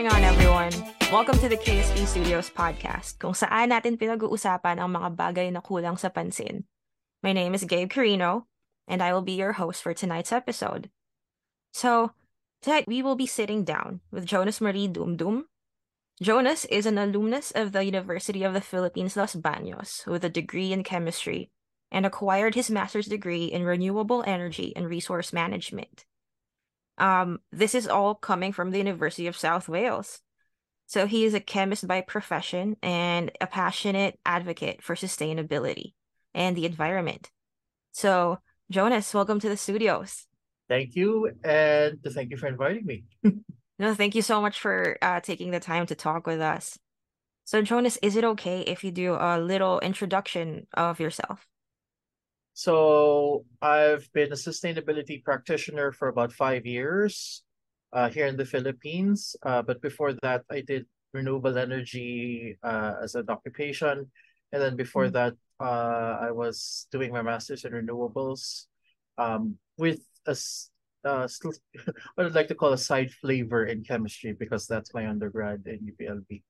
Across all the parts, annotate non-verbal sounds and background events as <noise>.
going on, everyone? Welcome to the KSP Studios podcast, kung saan natin pinag-uusapan ang mga bagay na kulang sa pansin. My name is Gabe Carino, and I will be your host for tonight's episode. So, tonight we will be sitting down with Jonas Marie Dumdum. Jonas is an alumnus of the University of the Philippines Los Baños with a degree in chemistry and acquired his master's degree in renewable energy and resource management. Um, this is all coming from the University of South Wales. So he is a chemist by profession and a passionate advocate for sustainability and the environment. So, Jonas, welcome to the studios. Thank you, and thank you for inviting me. <laughs> no, thank you so much for uh, taking the time to talk with us. So, Jonas, is it okay if you do a little introduction of yourself? So I've been a sustainability practitioner for about five years uh, here in the Philippines. Uh, but before that, I did renewable energy uh, as an occupation. And then before mm. that, uh, I was doing my master's in renewables um, with a uh, what <laughs> I'd like to call a side flavor in chemistry because that's my undergrad in UPLB.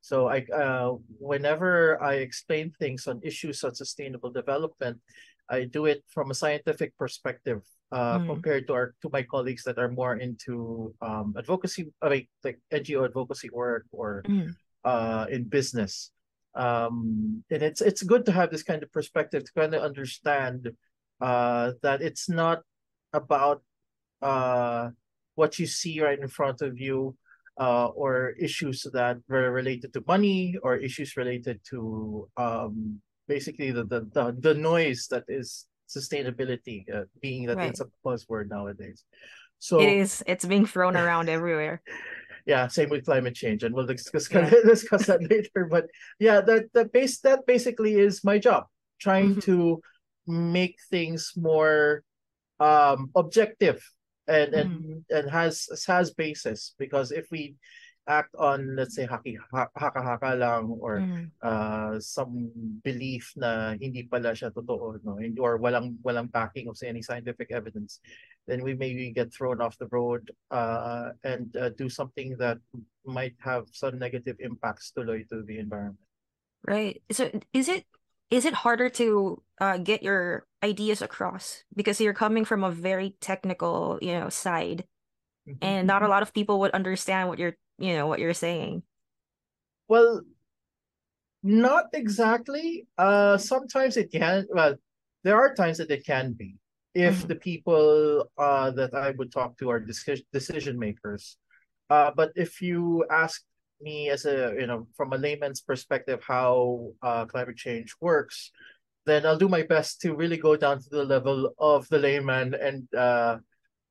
So I, uh, whenever I explain things on issues of sustainable development, I do it from a scientific perspective uh, mm. compared to our to my colleagues that are more into um, advocacy, like like NGO advocacy work or mm. uh, in business. Um, and it's it's good to have this kind of perspective to kind of understand uh, that it's not about uh, what you see right in front of you uh, or issues that were related to money or issues related to um, basically the the the, the noise that is sustainability uh, being that right. it's a buzzword nowadays so it is it's being thrown <laughs> around everywhere yeah same with climate change and we'll discuss yeah. <laughs> discuss that <laughs> later but yeah that that base that basically is my job trying mm-hmm. to make things more um objective and and mm. and has has basis because if we act on let's say haki haka haka lang or mm. uh some belief na hindi pala siya totoo no or walang walang backing of any scientific evidence then we maybe get thrown off the road uh and uh, do something that might have some negative impacts tuloy to the environment right so is it is it harder to uh, get your ideas across because you're coming from a very technical you know side mm-hmm. and not a lot of people would understand what you're you know what you're saying. Well not exactly. Uh sometimes it can well there are times that it can be if mm-hmm. the people uh that i would talk to are decision makers. Uh but if you ask me as a you know from a layman's perspective how uh climate change works then i'll do my best to really go down to the level of the layman and uh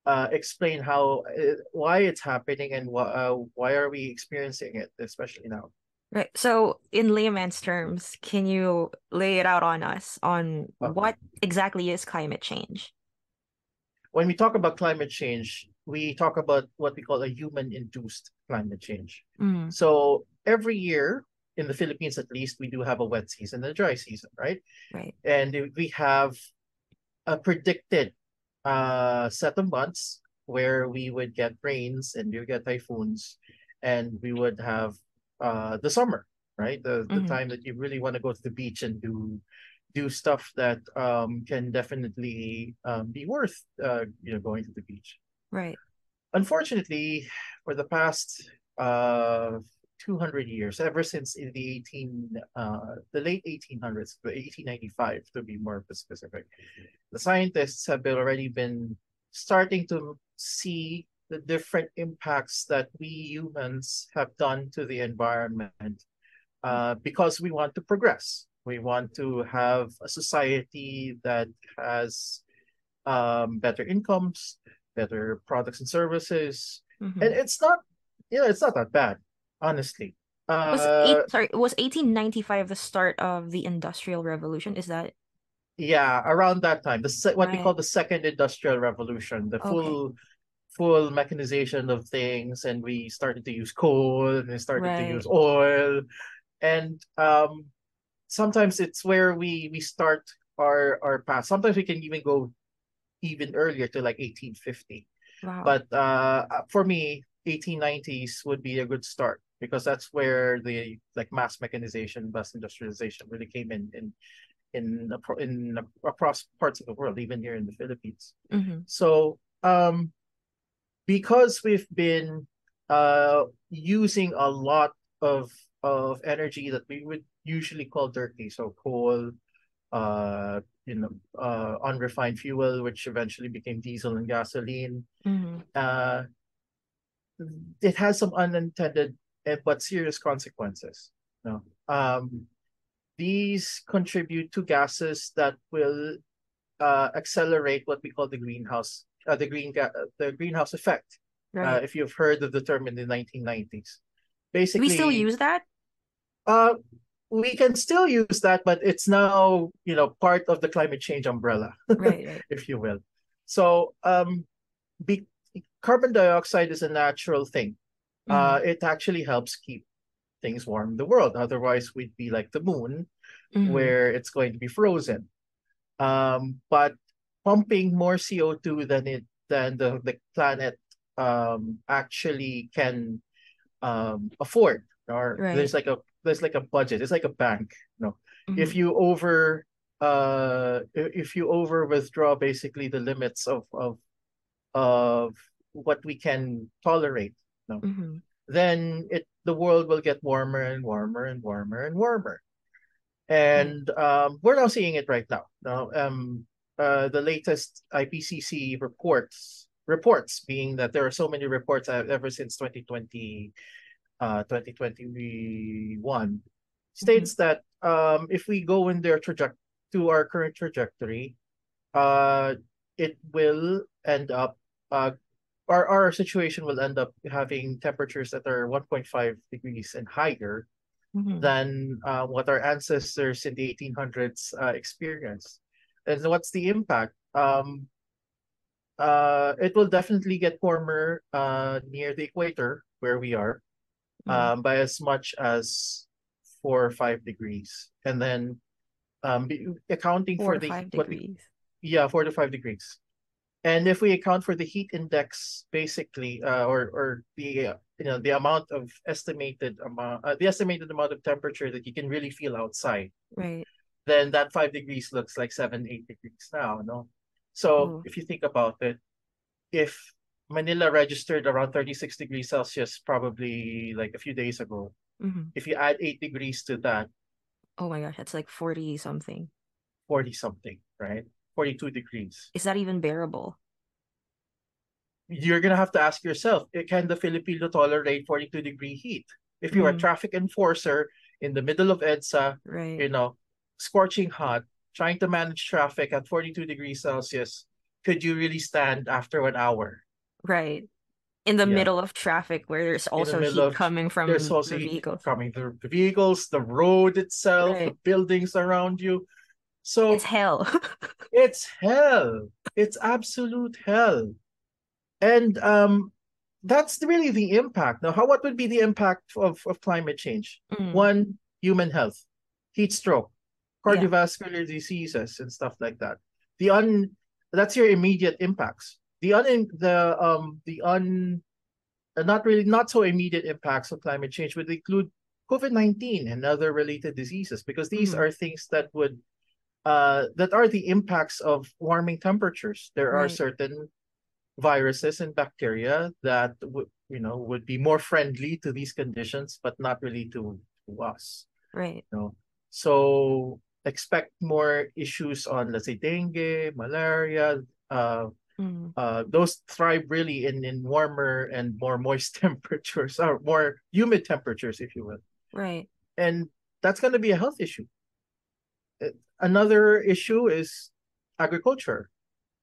uh, explain how uh, why it's happening and wh- uh, why are we experiencing it, especially now. Right. So, in layman's terms, can you lay it out on us on okay. what exactly is climate change? When we talk about climate change, we talk about what we call a human-induced climate change. Mm. So every year in the Philippines, at least, we do have a wet season and a dry season, right? Right. And we have a predicted uh, set of months where we would get rains and we would get typhoons and we would have uh, the summer, right? The, the mm-hmm. time that you really want to go to the beach and do do stuff that um, can definitely um, be worth uh, you know going to the beach. Right. Unfortunately, for the past uh, 200 years, ever since in the 18, uh, the late 1800s, 1895 to be more specific, the scientists have been already been starting to see the different impacts that we humans have done to the environment uh, because we want to progress. We want to have a society that has um, better incomes, better products and services. Mm-hmm. And it's not, you know, it's not that bad honestly. Uh, was eight, sorry, was 1895 the start of the Industrial Revolution? Is that? Yeah, around that time, the what right. we call the Second Industrial Revolution, the full okay. full mechanization of things, and we started to use coal and we started right. to use oil, and um, sometimes it's where we we start our our path. Sometimes we can even go even earlier to like 1850. Wow. But uh, for me, 1890s would be a good start because that's where the like mass mechanization, mass industrialization really came in in in in across parts of the world, even here in the Philippines. Mm-hmm. So um, because we've been uh using a lot of of energy that we would usually call dirty, so coal, uh, you know, uh, unrefined fuel, which eventually became diesel and gasoline. Mm-hmm. Uh, it has some unintended but serious consequences. No, um, these contribute to gases that will uh, accelerate what we call the greenhouse, uh, the green ga- the greenhouse effect. Right. Uh, if you've heard of the term in the 1990s, basically we still use that? Uh, we can still use that, but it's now you know part of the climate change umbrella, <laughs> Right, right. if you will. So um, be, carbon dioxide is a natural thing. Uh, it actually helps keep things warm in the world. Otherwise, we'd be like the moon, Mhm. where it's going to be frozen. Um, but pumping more CO2 than it than the, the planet um actually can um afford. Or Right. there's like a there's like a budget. It's like a bank. No, Mhm. if you over uh if you over withdraw basically the limits of of of what we can tolerate Mhm. then it the world will get warmer and warmer and warmer and warmer. And um, we're now seeing it right now. Now, um, uh, the latest IPCC reports reports being that there are so many reports ever since 2020, uh, 2021 states that um, if we go in their trajectory to our current trajectory, uh, it will end up uh, our our situation will end up having temperatures that are 1.5 degrees and higher Mhm. than uh, what our ancestors in the 1800s uh, experienced. And what's the impact? Um, uh, it will definitely get warmer uh, near the equator where we are Mm. um, by as much as four or five degrees. And then um, be, accounting Four for the five what degrees. yeah, four to five degrees. And if we account for the heat index, basically, uh, or or the uh, you know the amount of estimated amount, uh, the estimated amount of temperature that you can really feel outside, Right. then that five degrees looks like seven, eight degrees now. No, so Ooh. if you think about it, if Manila registered around thirty six degrees Celsius probably like a few days ago, Mhm. if you add eight degrees to that, Oh my gosh, that's like 40 something. forty something, right? Forty two degrees. Is that even bearable? you're gonna have to ask yourself, eh, can the Filipino tolerate 42 degree heat? If you're a Mm. traffic enforcer in the middle of EDSA, Right. you know, scorching hot, trying to manage traffic at 42 degrees Celsius, could you really stand after an hour? Right. In the Yeah. middle of traffic where there's also middle heat of- coming from There's also the vehicles. coming through the vehicles, the road itself, the buildings around you. So It's hell. <laughs> it's hell. It's absolute hell. And um that's really the impact. Now, how what would be the impact of, of climate change? Mm. One, human health, heat stroke, Yeah. cardiovascular diseases and stuff like that. The un that's your immediate impacts. The un the um the un uh, not really not so immediate impacts of climate change would include COVID-19 and other related diseases because these Mhm. are things that would uh that are the impacts of warming temperatures. There are certain viruses and bacteria that would you know would be more friendly to these conditions but not really to, to us Right. you know so expect more issues on let's say dengue malaria uh Mm. uh those thrive really in in warmer and more moist <laughs> temperatures or more humid temperatures if you will Right. and that's going to be a health issue another issue is agriculture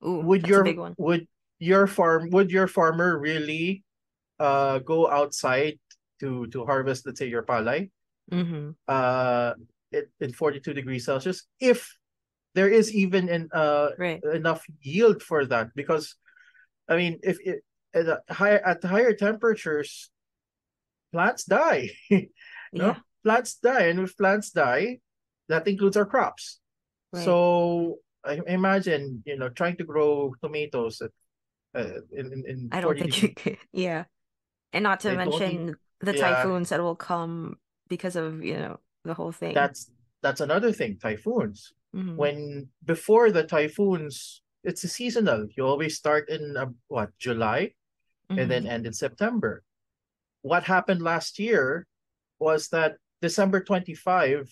Ooh, would your a big one. would your farm would your farmer really uh go outside to to harvest let's say your palay Mm-hmm. uh it, in 42 degrees celsius if there is even an uh Right. enough yield for that because i mean if it at a higher at higher temperatures plants die <laughs> no Yeah. plants die and if plants die that includes our crops Right. so I imagine you know trying to grow tomatoes at uh, in, in, in I don't 40 think you. <laughs> Yeah. And not to e- mention the yeah, typhoons that will come because of, you know, the whole thing. that's that's another thing, typhoons. Mhm. When before the typhoons, it's a seasonal. You always start in uh, what, July and then Mhm. end in September. What happened last year was that December 25,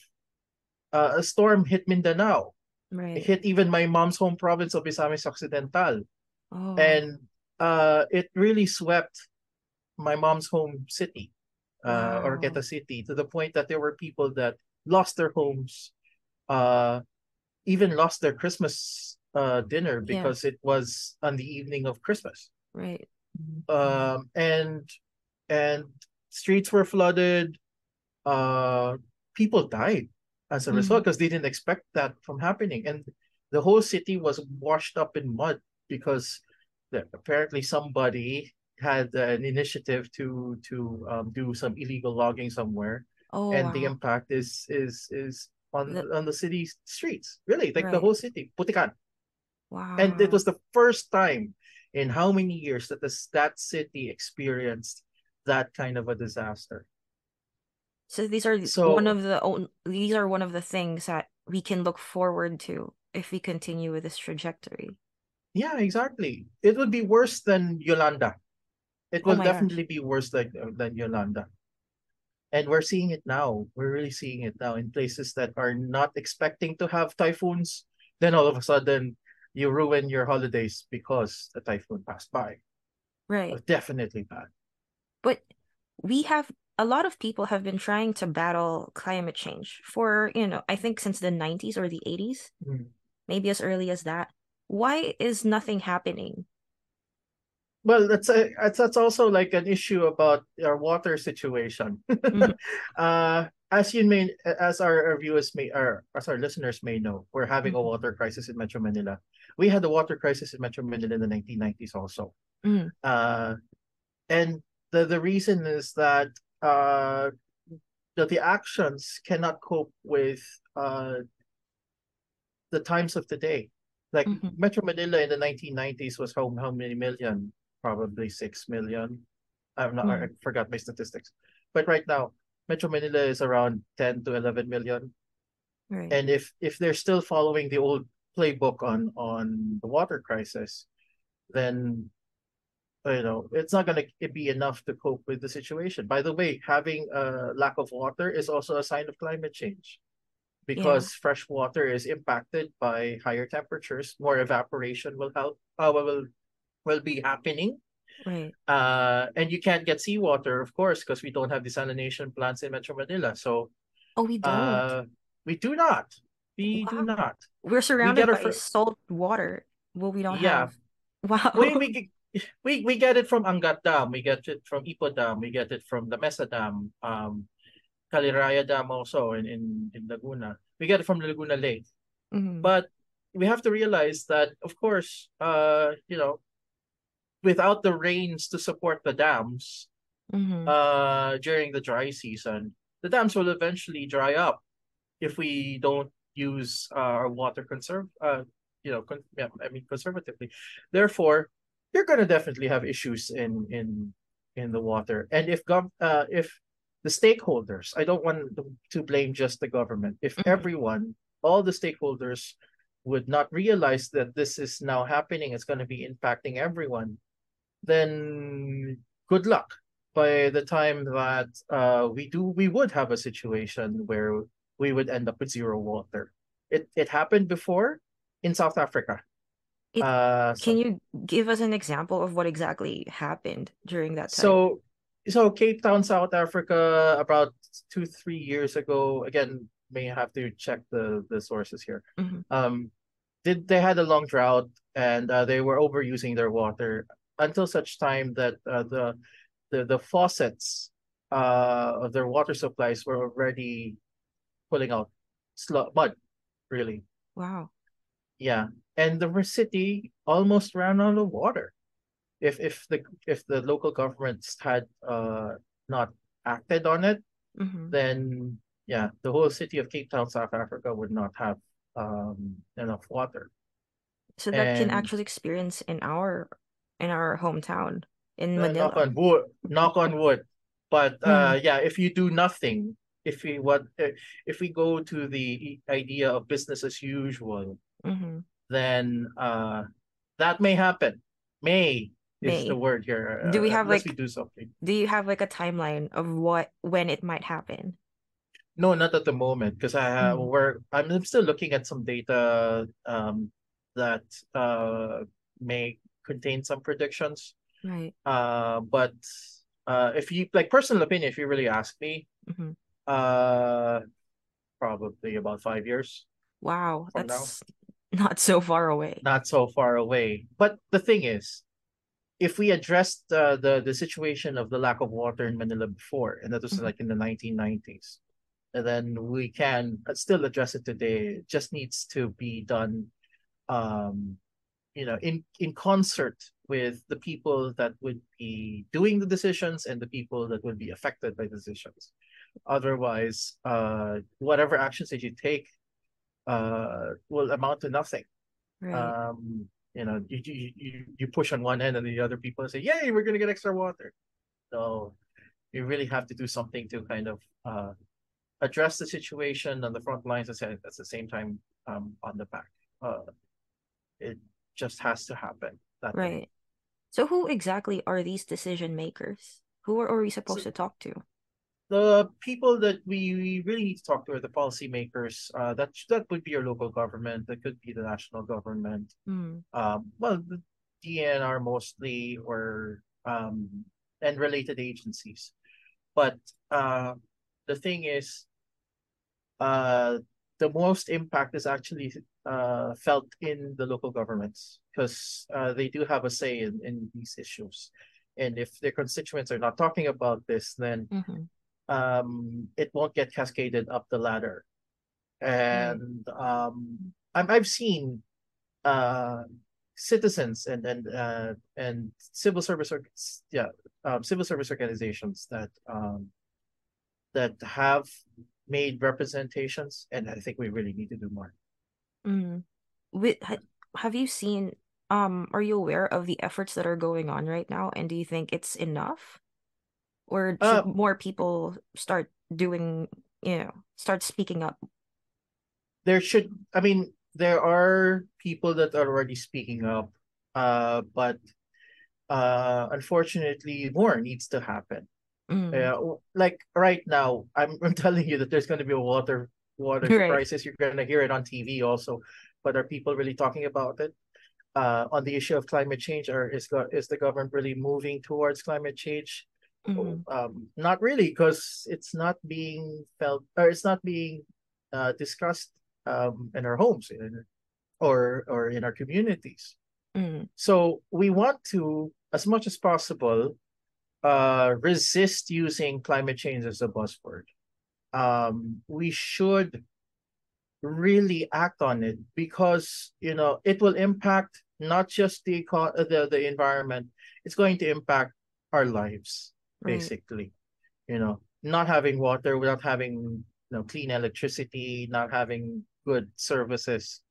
uh, a storm hit Mindanao. It hit even my mom's home province of Misamis Occidental. Oh, And uh, it really swept my mom's home city, uh, wow. Oroquieta City, to the point that there were people that lost their homes, uh, even lost their Christmas uh, dinner Yeah, because it was on the evening of Christmas. right. Um, and and streets were flooded. Uh, people died as a result Mhm. because they didn't expect that from happening, and the whole city was washed up in mud because apparently somebody had an initiative to to um, do some illegal logging somewhere, Oh, and the impact is is is on The, on the city's streets, really, like the whole city, Putikan. Wow. And it was the first time in how many years that this that city experienced that kind of a disaster. So these are one of the own, these are one of the things that we can look forward to if we continue with this trajectory. yeah, exactly. It would be worse than Yolanda. It Oh will gosh. definitely be worse than than Yolanda. And we're seeing it now. We're really seeing it now in places that are not expecting to have typhoons. Then all of a sudden, you ruin your holidays because a typhoon passed by. Right. Definitely bad. But we have a lot of people have been trying to battle climate change for, you know, I think since the 90s or the 80s, Mm. maybe as early as that. Why is nothing happening? Well, that's a that's, that's also like an issue about our water situation. Mhm. <laughs> uh, as you may, as our, our viewers may, or as our listeners may know, we're having a Mhm. water crisis in Metro Manila. We had a water crisis in Metro Manila in the 1990s also. Mhm. Uh, and the the reason is that uh, that the actions cannot cope with uh the times of the day. Like Mhm. Metro Manila in the 1990s was how, how many million? Probably 6 million. I'm not, I Mhm. forgot my statistics. But right now, Metro Manila is around 10 to 11 million. Right. And if if they're still following the old playbook on on the water crisis, then you know it's not going to be enough to cope with the situation. By the way, having a lack of water is also a sign of climate change Yeah. because fresh water is impacted by higher temperatures. More evaporation will help. Uh, will will be happening. Right. Uh, and you can't get seawater, of course, because we don't have desalination plants in Metro Manila. So Oh, we don't. uh, we do not. We do not. We're surrounded our by fir- salt water. Well, we don't yeah. have. Wow. We we <laughs> we we get it from Angat Dam. We get it from Ipo Dam. We get it from La Mesa Dam. Um, Caliraya Dam also in in in Laguna. We get it from the Laguna Lake. Mhm. But we have to realize that, of course, uh, you know, without the rains to support the dams, Mhm. uh, during the dry season, the dams will eventually dry up if we don't use uh, our water conserve, uh, you know, con- yeah, I mean conservatively. Therefore, you're going to definitely have issues in in in the water. And if gov, uh, if the stakeholders, I don't want to blame just the government. If Mhm. everyone, all the stakeholders, would not realize that this is now happening, it's going to be impacting everyone, then good luck by the time that uh, we do we would have a situation where we would end up with zero water. It it happened before in South Africa. It, Uh, can you give us an example of what exactly happened during that time? so so Cape Town, South Africa, about two three years ago. Again, may have to check the the sources here. Mhm. Um, did they had a long drought and uh, they were overusing their water until such time that uh, the the the faucets uh of their water supplies were already pulling out slu- mud, really. Wow. Yeah. And the city almost ran out of water. If if the if the local governments had uh not acted on it, Mhm. then yeah, the whole city of Cape Town, South Africa would not have um enough water. So that can actually experience in our in our hometown in Uh, knock Manila. on wood, knock on wood. But uh, yeah, if you do nothing, if we what uh, if we go to the idea of business as usual, Mhm. Then uh, that may happen. May is the word here. Do we uh, have like we do something. do you have like a timeline of what when it might happen? No, not at the moment, because I have Mm. we're I'm still looking at some data um that uh may contain some predictions. Right. Uh, but uh, if you like personal opinion, if you really ask me, Mhm. uh, probably about five years Wow, that's now. Not so far away. Not so far away. But the thing is, if we addressed uh, the the situation of the lack of water in Manila before, and that was Mhm. like in the 1990s, and then we can still address it today. It just needs to be done, um, you know, in in concert with the people that would be doing the decisions and the people that would be affected by decisions. Otherwise, uh, whatever actions that you take, uh, will amount to nothing. Right. Um, you know, you you you, push on one end and the other people say, "Yay, we're gonna get extra water." So you really have to do something to kind of uh, address the situation on the front lines and at the same time um, on the back. Uh, it just has to happen way. Right. So who exactly are these decision makers? Who are, are we supposed So- to talk to? The people that we really need to talk to are the policymakers. Uh, that that would be your local government. That could be the national government. Mm. Um, well, the DENR mostly, or um, and related agencies. But uh, the thing is, uh, the most impact is actually uh, felt in the local governments because uh, they do have a say in, in these issues. And if their constituents are not talking about this, then Mhm. Um, it won't get cascaded up the ladder. And um, I'm, I've seen uh, citizens and and uh, and civil service org- yeah um, civil service organizations that um, that have made representations, and I think we really need to do more. Mm. With, ha- have you seen, um, are you aware of the efforts that are going on right now? And do you think it's enough? Or Uh, more people start doing, you know, start speaking up? there should i mean there are people that are already speaking up uh but uh unfortunately more needs to happen Mm. yeah like right now i'm <laughs> i'm telling you that there's going to be a water water <laughs> Right. crisis you're going to hear it on tv also but are people really talking about it uh on the issue of climate change or is go- is the government really moving towards climate change Mhm. um not really because it's not being felt or it's not being uh discussed um in our homes in, or or in our communities Mm. so we want to as much as possible uh resist using climate change as a buzzword um we should really act on it because you know it will impact not just the the the environment it's going to impact our lives Right. basically you know not having water without having you know clean electricity not having good services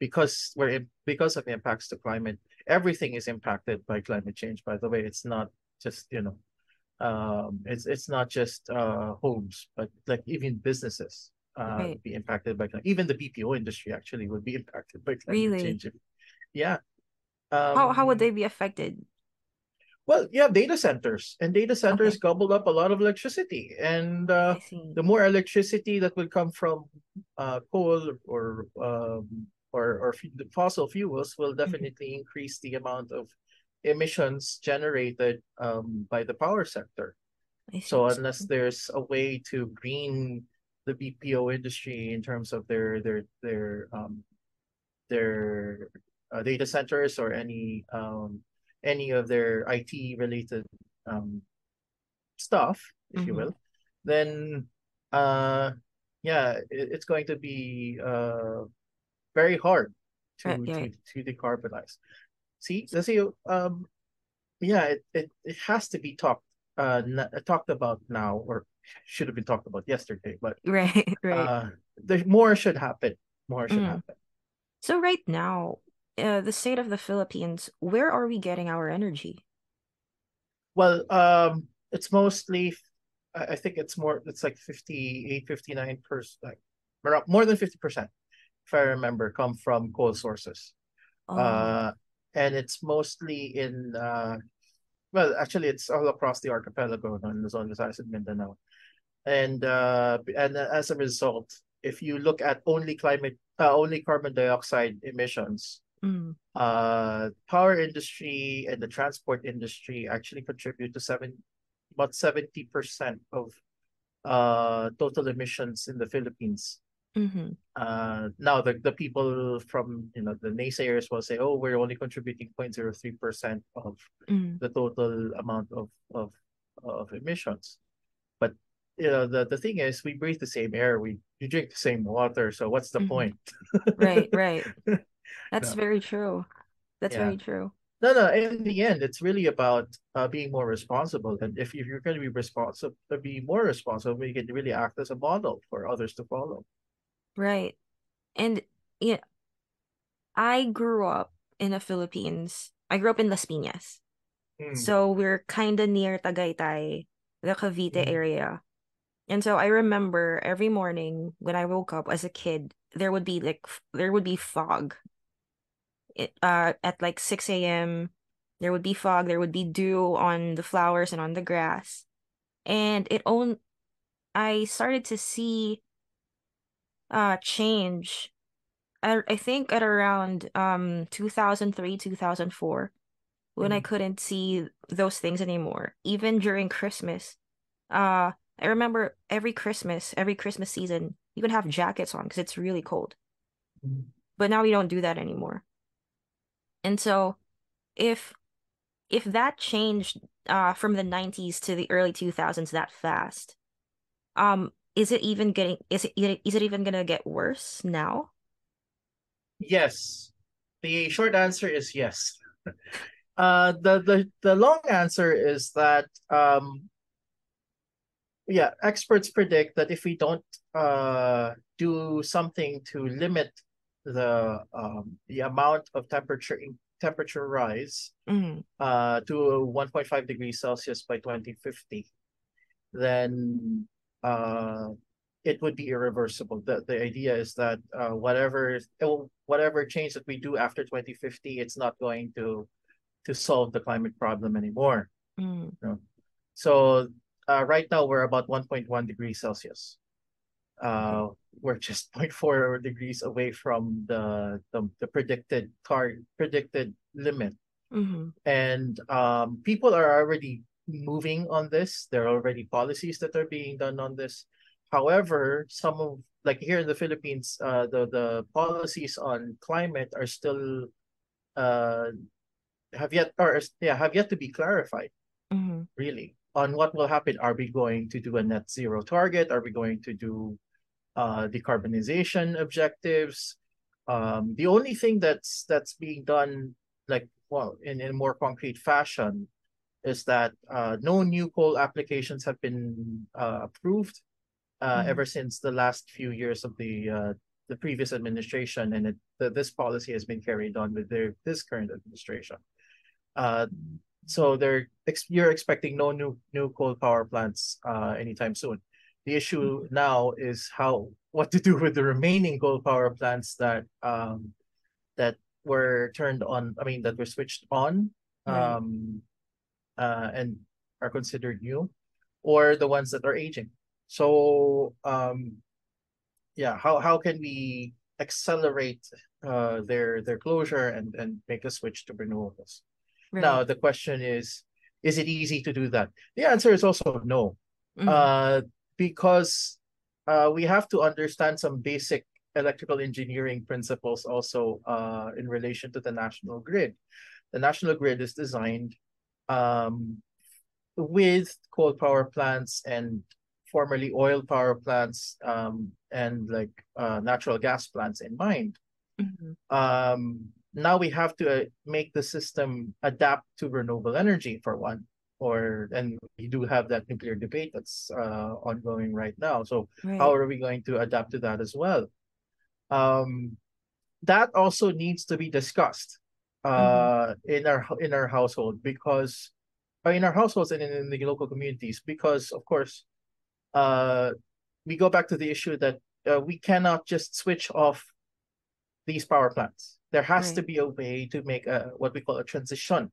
because we're in, because of impacts to climate everything is impacted by climate change by the way it's not just you know um it's it's not just uh homes but like even businesses uh Right. be impacted by cli- even the BPO industry actually would be impacted by climate Really? change yeah How how would um they be affected? Well you have data centers and data centers gobble up a lot of electricity and uh the more electricity that will come from uh, coal or um, or or fossil fuels will definitely increase the amount of emissions generated um, by the power sector. So unless there's a way to green the BPO industry in terms of their their their um, their uh, data centers or any um, any of their IT related um, stuff, if you Mhm. will, then uh, yeah, it, it's going to be uh, very hard to, Right, to to decarbonize. See, let's see, um, yeah, it, it, it has to be talked uh n- talked about now, or should have been talked about yesterday, but <laughs> Right, right. uh, there more should happen. More should Mm. happen. So right now, uh, the state of the Philippines, where are we getting our energy? Well, um, it's mostly, I think it's more, it's like 58, 59 percent, like more than 50%, if I remember, come from coal sources. Oh. Uh, and it's mostly in, uh, well, actually, it's all across the archipelago in Luzon, Visayas, and Mindanao. And uh, and as a result, if you look at only climate, uh, only carbon dioxide emissions, mm. uh, power industry and the transport industry actually contribute to seven, about seventy percent of uh total emissions in the Philippines. Mm-hmm. Uh, now the, the people from you know the naysayers will say, oh, we're only contributing 0.03 percent of mm. the total amount of of of emissions. But you know the, the thing is, we breathe the same air, we you drink the same water. So what's the mm-hmm. point? right, right. <laughs> That's no. very true. That's yeah. very true. No, no. In the end, it's really about uh, being more responsible. And if, if you're going to be responsible, be more responsible, you can really act as a model for others to follow. Right. And yeah, I grew up in the Philippines. I grew up in Las Piñas. Mm. So we're kind of near Tagaytay, the Cavite mm. area. And so I remember every morning when I woke up as a kid, there would be like there would be fog. It, uh at like 6 a.m. there would be fog, there would be dew on the flowers and on the grass. And it own I started to see uh change I, I think at around um 2003 2004 when mm. I couldn't see those things anymore even during Christmas uh I remember every Christmas every Christmas season you can have jackets on because it's really cold mm. but now we don't do that anymore and so if if that changed uh from the 90s to the early 2000s that fast um is it even getting is it is it even gonna get worse now? Yes. The short answer is yes. <laughs> Uh the the the long answer is that um yeah, experts predict that if we don't uh do something to limit the um the amount of temperature in, temperature rise mm-hmm. uh to 1.5 degrees Celsius by 2050, then uh, it would be irreversible. The the idea is that uh, whatever whatever change that we do after 2050, it's not going to to solve the climate problem anymore. Mm. You know? So uh, right now we're about 1.1 degrees Celsius. Uh, we're just <laughs> 0.4 degrees away from the the, the predicted tar predicted limit. Mm-hmm. And um, people are already moving on this. There are already policies that are being done on this. However, some of like here in the Philippines, uh, the the policies on climate are still uh, have yet or yeah have yet to be clarified. Mm-hmm. Really, on what will happen? Are we going to do a net zero target? Are we going to do uh, decarbonization objectives? Um, the only thing that's that's being done like well in, in a more concrete fashion is that uh, no new coal applications have been uh, approved uh, mm-hmm. ever since the last few years of the uh, the previous administration, and it, the, this policy has been carried on with their this current administration. Uh, so they're you're expecting no new new coal power plants uh, anytime soon. The issue mm-hmm. now is how what to do <laughs> with the remaining coal power plants that um, that were turned on. I mean that were switched on. Right. Um, uh, and are considered new, or the ones that are aging. So um, yeah, how how can we accelerate uh, their their closure and and make a switch to renewables? Right. Now the question is, is it easy to do that? The answer is also no, mm-hmm. uh, because uh, we have to understand some basic electrical engineering principles also uh, in relation to the national grid. The national grid is designed um, with coal power plants and formerly oil power plants um, and like uh, natural gas plants in mind. Mm-hmm. Um, now we have to uh, make the system adapt to renewable energy for one, or and we do have that nuclear debate that's uh, ongoing right now. So right. how are we going to adapt to that as well? Um, that also needs to be discussed Mm-hmm. uh, in our in our household because in our households and in, in the local communities because, of course, uh, we go back to the issue that uh, we cannot just switch off these power plants. There has Right. to be a way to make a what we call a transition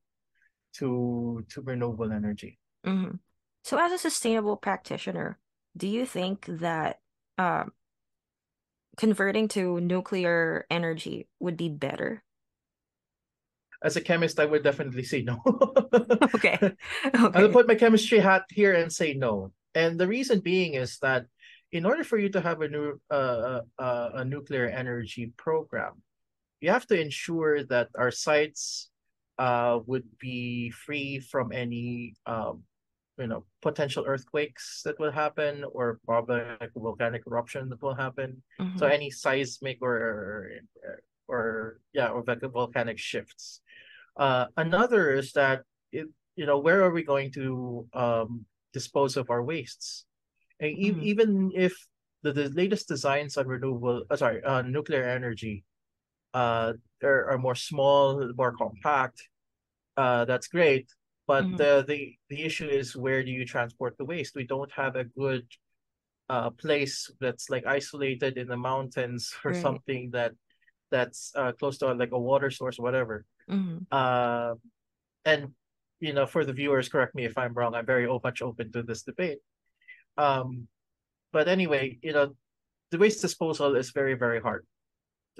to to renewable energy. hmm So, as a sustainable practitioner, do you think that um, converting to nuclear energy would be better? As a chemist, I would definitely say no. <laughs> Okay. <laughs> I'll put my chemistry hat here and say no. And the reason being is that in order for you to have a new uh, uh, a nuclear energy program, you have to ensure that our sites uh, would be free from any um, you know potential earthquakes that will happen or probably like volcanic eruption that will happen. So Mhm. any seismic or or yeah or volcanic shifts. Uh, another is that it, you know where are we going to um, dispose of our wastes? And e- Mhm. even if the, the latest designs on renewable, uh, sorry, uh, nuclear energy, uh, are, are more small, more compact. Uh, that's great, but Mhm. the the the issue is where do you transport the waste? We don't have a good uh place that's like isolated in the mountains <laughs> or Right. something that that's uh close to like a water source, whatever. Mhm. Uh, and you know, for the viewers, correct me if I'm wrong. I'm very much open to this debate. Um, but anyway, you know, the waste disposal is very, very hard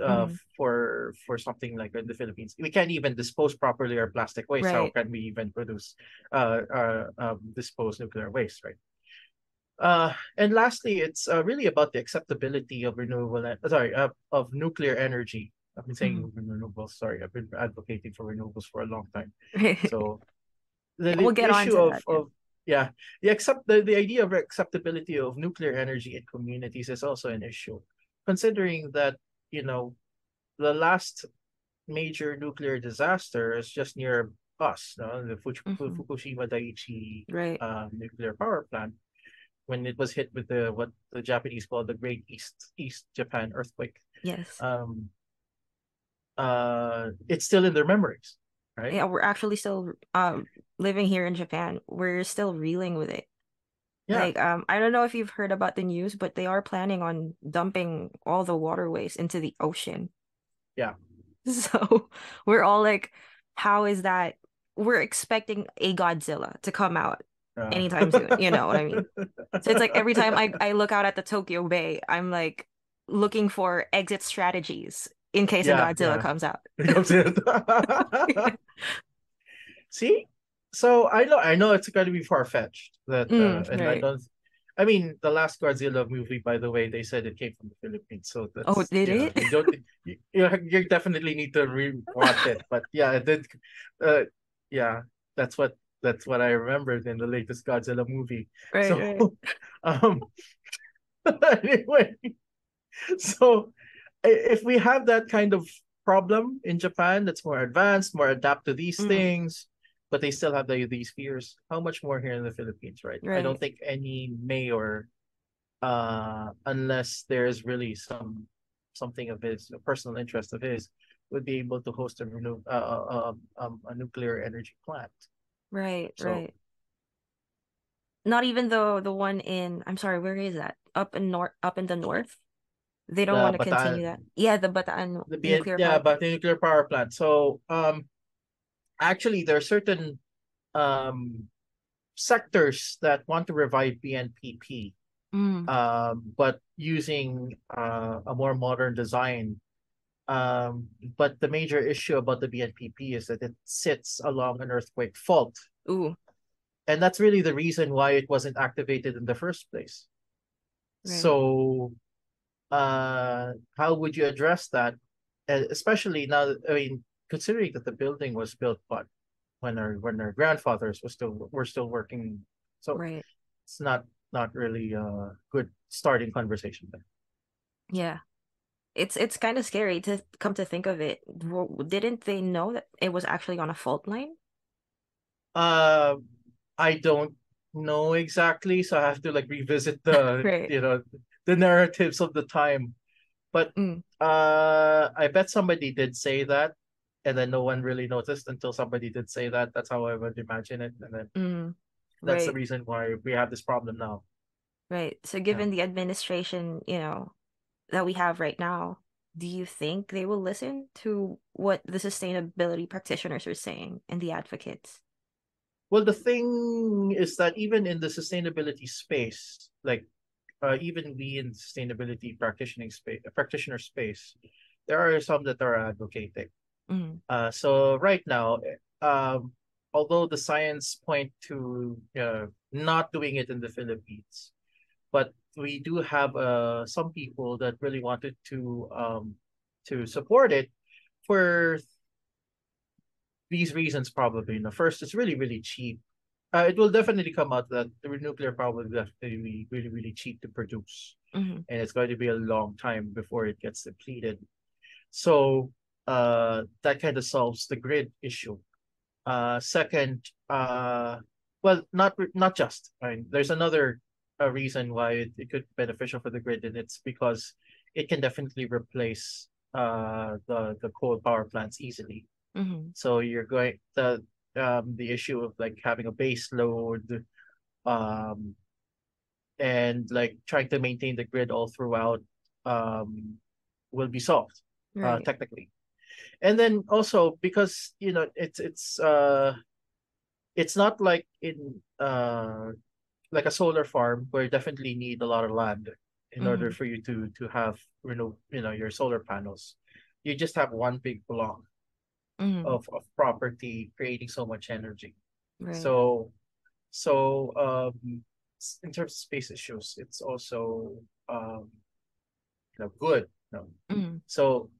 uh, Mhm. for for something like in the Philippines. We can't even dispose properly our plastic waste. How can we even produce uh, uh um, dispose nuclear waste, right? Uh, and lastly, it's uh, really about the acceptability of renewable, en- sorry, uh, of nuclear energy. I've been saying renewables. Sorry, I've been advocating for renewables for a long time. <laughs> So the, We'll the get on issue of, that, yeah. of yeah, the accept the, the idea of acceptability of nuclear energy in communities is also an issue, considering that you know the last major nuclear disaster is just near us, no? the Fuch- Mhm. Fukushima Daiichi Right. uh, nuclear power plant, when it was hit with the what the Japanese call the Great East East Japan earthquake. Yes. Um, uh, it's still in their memories, right? Yeah, we're actually still um living here in Japan. We're still reeling with it. Yeah. Like um I don't know if you've heard about the news, but they are planning on dumping all the waterways into the ocean. Yeah. <laughs> So we're all like, how is that? We're expecting a Godzilla to come out Uh, anytime soon, you know what I mean? So it's like <laughs> every time I, I look out at the Tokyo Bay, I'm like looking for exit strategies in case Yeah, a Godzilla yeah. comes out. Becomes it. <laughs> See, so I know I know it's going to be far fetched that, Mm, uh, and I don't. I mean, the last Godzilla movie, by the way, they said it came from the Philippines, so that's. Oh, did you know, it? You don't. <laughs> You, you you definitely need to rewatch it, but yeah, it did. Uh, yeah, that's what that's what I remembered in the latest Godzilla movie. Right, so, right. <laughs> um, <laughs> anyway, so if we have that kind of problem in Japan that's more advanced, more adapt to these Mm. things, but they still have the, these fears, how much more here in the Philippines, right? I don't think any mayor, uh, unless there's really some something of his a personal interest of his, would be able to host a renew uh, uh, uh, um, a nuclear energy plant. Right, So- right. Not even the the one in, I'm sorry, where is that? Up in north, up in the north. They don't The want to continue that. Yeah, the Bataan The nuclear yeah, power but the nuclear power plant. So um actually there are certain um sectors that want to revive BNPP Mm, um but using uh, a more modern design. Um but the major issue about the BNPP is that it sits along an earthquake fault. ooh, And that's really the reason why it wasn't activated in the first place. Right. So uh how would you address that? Especially now I mean considering that the building was built but when our when our grandfathers were still were still working so right. it's not not really a good starting conversation there. Yeah. It's it's kind of scary to come to think of it. Didn't they know that it was actually on a fault line? Uh I don't know exactly, so I have to like revisit the <laughs> Right. you know the narratives of the time. But Mm. uh I bet somebody did say that and then no one really noticed until somebody did say that. That's how I would imagine it, and then Mm, that's the reason why we have this problem now. right. So Yeah. given the administration, you know, that we have right now, do you think they will listen to what the sustainability practitioners are saying and the advocates? Well, the thing is that even in the sustainability space, like uh, even we in sustainability practitioning space, practitioner space, there are some that are advocating. Mm, Uh, so right now, um, although the science point to uh, not doing it in the Philippines, but we do have uh, some people that really wanted to um, to support it for these reasons probably. You know, first, it's really really cheap. Uh, it will definitely come out that the nuclear power will definitely be really really cheap to produce, mhm, and it's going to be a long time before it gets depleted. So uh, that kind of solves the grid issue. Uh, second, uh, well, not not just. I mean, there's another uh, reason why it, it could be beneficial for the grid, and it's because it can definitely replace uh the the coal power plants easily. mhm, So you're going the um the issue of like having a base load, um, and like trying to maintain the grid all throughout, um, will be solved uh technically. And then also because you know it's it's uh it's not like in uh like a solar farm where you definitely need a lot of land in order Mhm, for you to to have you know you know your solar panels. You just have one big block mhm, of, of property creating so much energy. Right. So so um in terms of space issues, it's also um you know good. You know. Mhm, So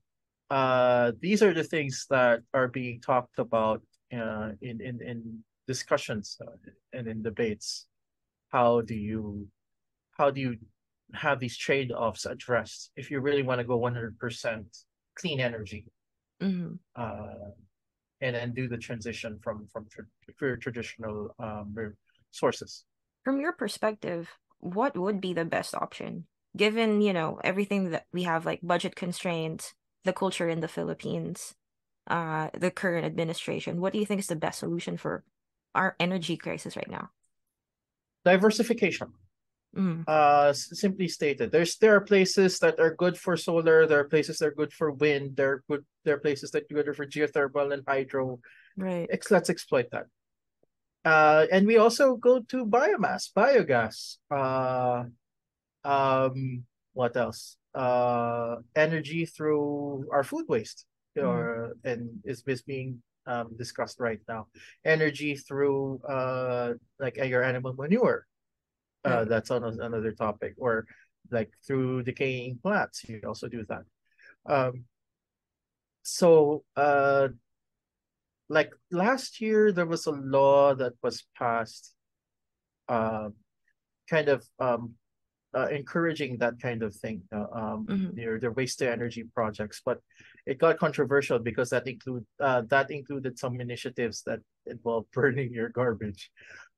uh these are the things that are being talked about uh in in, in discussions uh, and in debates. How do you how do you have these trade-offs addressed if you really want to go 100% clean energy mhm. uh, and then do the transition from from tra traditional um, sources. From your perspective, what would be the best option? Given, you know, everything that we have, like budget constraints, the culture in the Philippines, uh, the current administration, what do you think is the best solution for our energy crisis right now? Diversification. Mm, Uh, simply stated, there's there are places that are good for solar. There are places that are good for wind. There are good. There are places that are good for geothermal and hydro. right. Let's exploit that. Uh, and we also go to biomass, biogas. Uh, um, what else? Uh, energy through our food waste, Mm, or and is is being um discussed right now. Energy through uh like uh, your animal manure. Uh, right. that's on another topic, or like through decaying plants. You also do that. Um, so uh, like last year there was a law that was passed, um, kind of um uh, encouraging that kind of thing, uh, um, Mhm. their their waste to energy projects. But it got controversial because that include uh, that included some initiatives that involve <laughs> burning your garbage,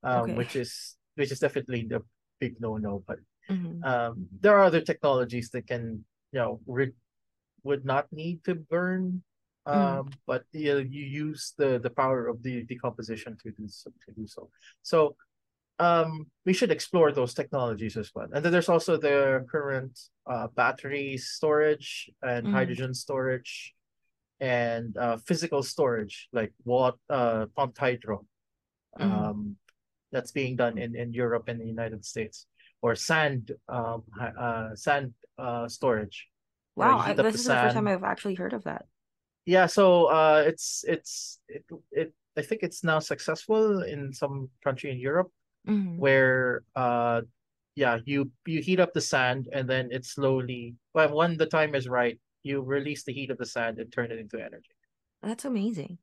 um, Okay. which is which is definitely the big no-no. But Mhm. um, there are other technologies that can, you know, re would not need to burn, Mm, um, but you, you use the the power of the decomposition to do so, to do so. So um we should explore those technologies as well. And then there's also the current uh battery storage and mhm. hydrogen storage and uh physical storage like what uh pumped hydro Mhm. um that's being done in in Europe and the United States or sand um uh sand uh storage Wow, I, this the is the first time I've actually heard of that. yeah so uh it's it's it, it I think it's now successful in some country in Europe Mhm. where uh yeah you you heat up the sand and then it slowly well when the time is right you release the heat of the sand and turn it into energy That's amazing.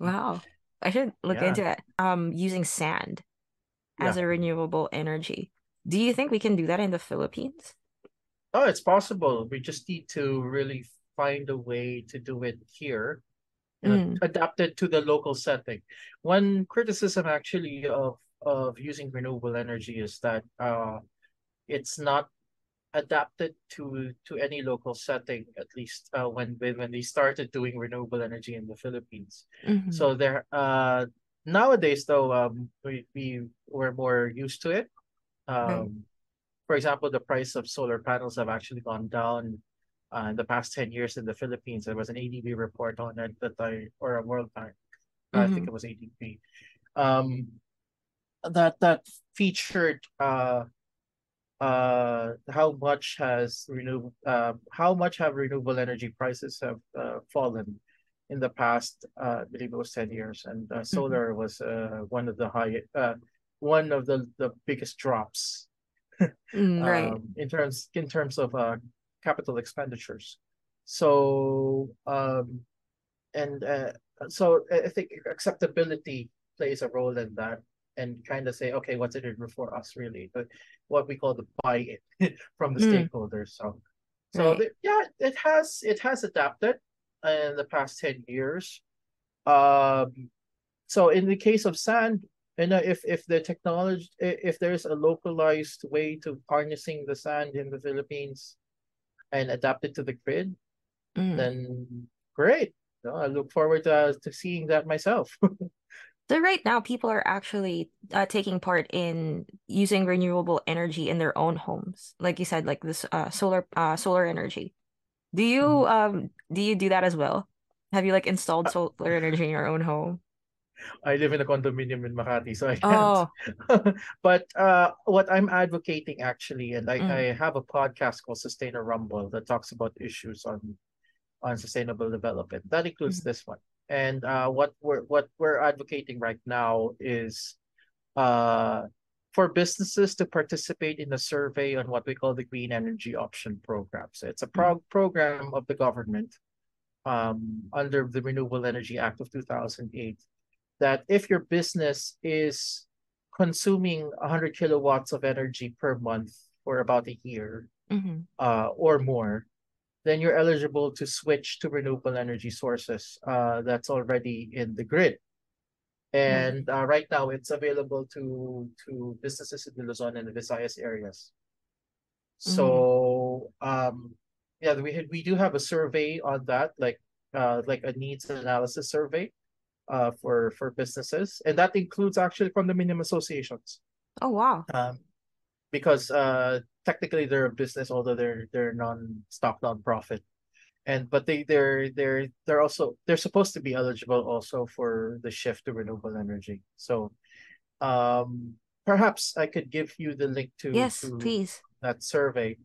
Wow. I should look yeah into it. Um, using sand as yeah a renewable energy. Do you think we can do that in the Philippines? oh it's possible we just need to really find a way to do it here Mm, adapt it to the local setting one criticism actually of of using renewable energy is that uh it's not adapted to to any local setting at least uh, when when they started doing renewable energy in the Philippines. Mm-hmm. So there uh nowadays though um we we were more used to it. Um Right. for example the price of solar panels have actually gone down uh, in the past 10 years in the Philippines. There was an ADB report on it that I or a World Bank I think Mm-hmm. it was ADB um that that featured uh uh how much has renewable uh how much have renewable energy prices have uh, fallen in the past uh I believe it was 10 years and uh, Mm-hmm. solar was uh one of the high uh one of the the biggest drops <laughs> Mm, right. um in terms in terms of uh capital expenditures so um and uh, so I think acceptability plays a role in that and kind of say, okay, what's in it for us really? But what we call the buy-in <laughs> from the Mm, stakeholders. So so right. the, yeah, it has it has adapted in the past 10 years. Um so in the case of sand, you know, if if the technology if there's a localized way to harnessing the sand in the Philippines and adapt it to the grid, Mm. then great. No, I look forward to, to seeing that myself. <laughs> So right now, people are actually uh, taking part in using renewable energy in their own homes. Like you said, like this uh, solar uh, solar energy. Do you Mhm. um do you do that as well? Have you like installed Uh, solar energy in your own home? I live in a condominium in Makati, so I can't. Oh, <laughs> But uh, what I'm advocating actually, and I, I mm, have a podcast called Sustainarumble that talks about issues on on sustainable development. That includes mm, this one. And uh, what we're what we're advocating right now is uh, for businesses to participate in a survey on what we call the Green Energy Option Program. So it's a mm, pro program of the government um, under the Renewable Energy Act of 2008 that if your business is consuming 100 kilowatts of energy per month for about a year mhm, uh, or more, then you're eligible to switch to renewable energy sources uh, that's already in the grid. right. And uh, right now, it's available to to businesses in the Luzon and the Visayas areas. Mm, So um, yeah, we had, we do have a survey on that, like uh, like a needs analysis survey uh, for for businesses, and that includes actually condominium associations. Oh wow. Um, because uh, technically they're a business, although they're they're non-stock non-profit, and but they they're they're they're also they're supposed to be eligible also for the shift to renewable energy. So um, perhaps I could give you the link to Yes, to please. that survey